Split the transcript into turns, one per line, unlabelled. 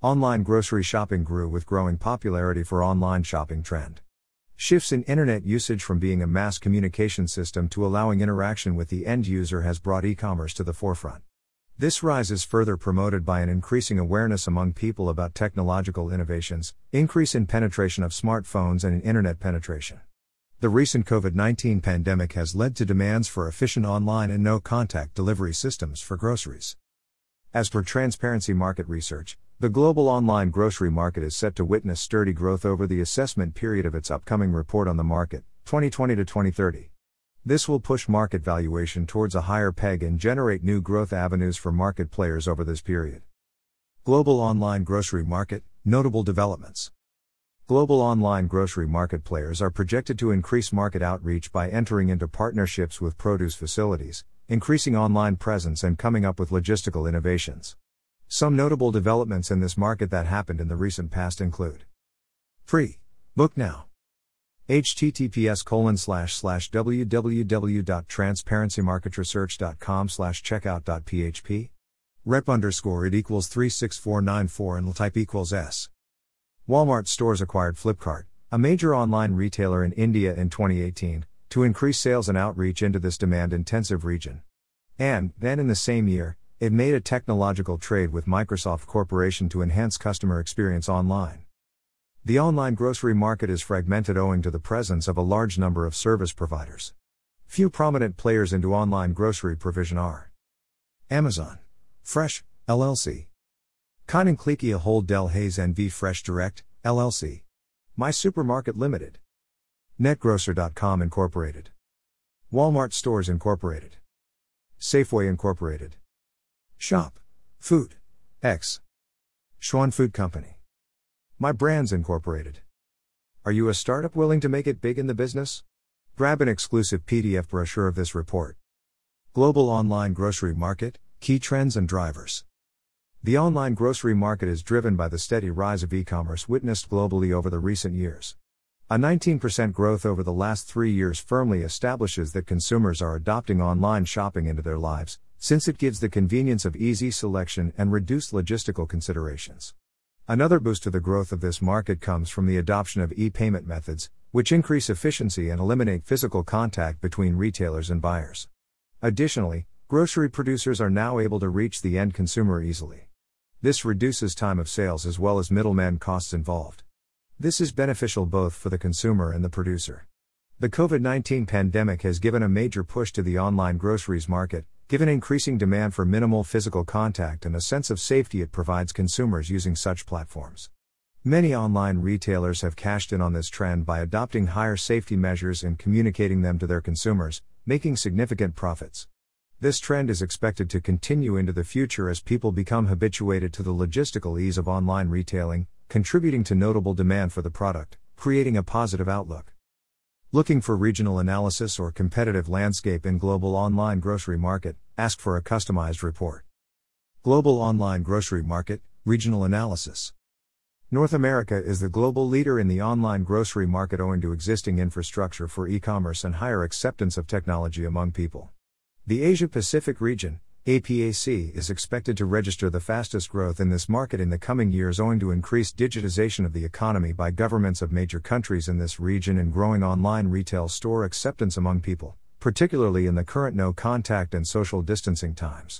Online grocery shopping grew with growing popularity for online shopping trend. Shifts in internet usage from being a mass communication system to allowing interaction with the end user has brought e-commerce to the forefront. This rise is further promoted by an increasing awareness among people about technological innovations, increase in penetration of smartphones and in internet penetration. The recent COVID 19 pandemic has led to demands for efficient online and no contact delivery systems for groceries. As per Transparency Market Research, the global online grocery market is set to witness sturdy growth over the assessment period of its upcoming report on the market, 2020 to 2030. This will push market valuation towards a higher peg and generate new growth avenues for market players over this period. Global online grocery market, notable developments. Global online grocery market players are projected to increase market outreach by entering into partnerships with produce facilities, increasing online presence, and coming up with logistical innovations. Some notable developments in this market that happened in the recent past include Free. Book now. https colon slash slash www.transparencymarketresearch.com slash checkout.php rep underscore it equals 36494 and type equals s. Walmart stores acquired Flipkart, a major online retailer in India in 2018, to increase sales and outreach into this demand intensive region. And, then in the same year, it made a technological trade with Microsoft Corporation to enhance customer experience online. The online grocery market is fragmented owing to the presence of a large number of service providers. Few prominent players into online grocery provision are Amazon, Fresh, LLC, Koninklijke Ahold Delhaize NV Fresh Direct, LLC, My Supermarket Limited, NetGrocer.com Incorporated, Walmart Stores Incorporated, Safeway Incorporated. Shop. Food. X. Schwan Food Company. My Brands Incorporated. Are you a startup willing to make it big in the business? Grab an exclusive PDF brochure of this report. Global Online Grocery Market Key Trends and Drivers. The online grocery market is driven by the steady rise of e commerce witnessed globally over the recent years. A 19% growth over the last three years firmly establishes that consumers are adopting online shopping into their lives, since it gives the convenience of easy selection and reduced logistical considerations. Another boost to the growth of this market comes from the adoption of e payment methods, which increase efficiency and eliminate physical contact between retailers and buyers. Additionally, grocery producers are now able to reach the end consumer easily. This reduces time of sales as well as middleman costs involved. This is beneficial both for the consumer and the producer. The COVID 19 pandemic has given a major push to the online groceries market, Given increasing demand for minimal physical contact and a sense of safety it provides consumers using such platforms. Many online retailers have cashed in on this trend by adopting higher safety measures and communicating them to their consumers, making significant profits. This trend is expected to continue into the future as people become habituated to the logistical ease of online retailing, contributing to notable demand for the product, creating a positive outlook. Looking for regional analysis or competitive landscape in global online grocery market? Ask for a customized report. Global online grocery market, regional analysis. North America is the global leader in the online grocery market owing to existing infrastructure for e-commerce and higher acceptance of technology among people. The Asia Pacific region, APAC is expected to register the fastest growth in this market in the coming years owing to increased digitization of the economy by governments of major countries in this region and growing online retail store acceptance among people, particularly in the current no contact and social distancing times.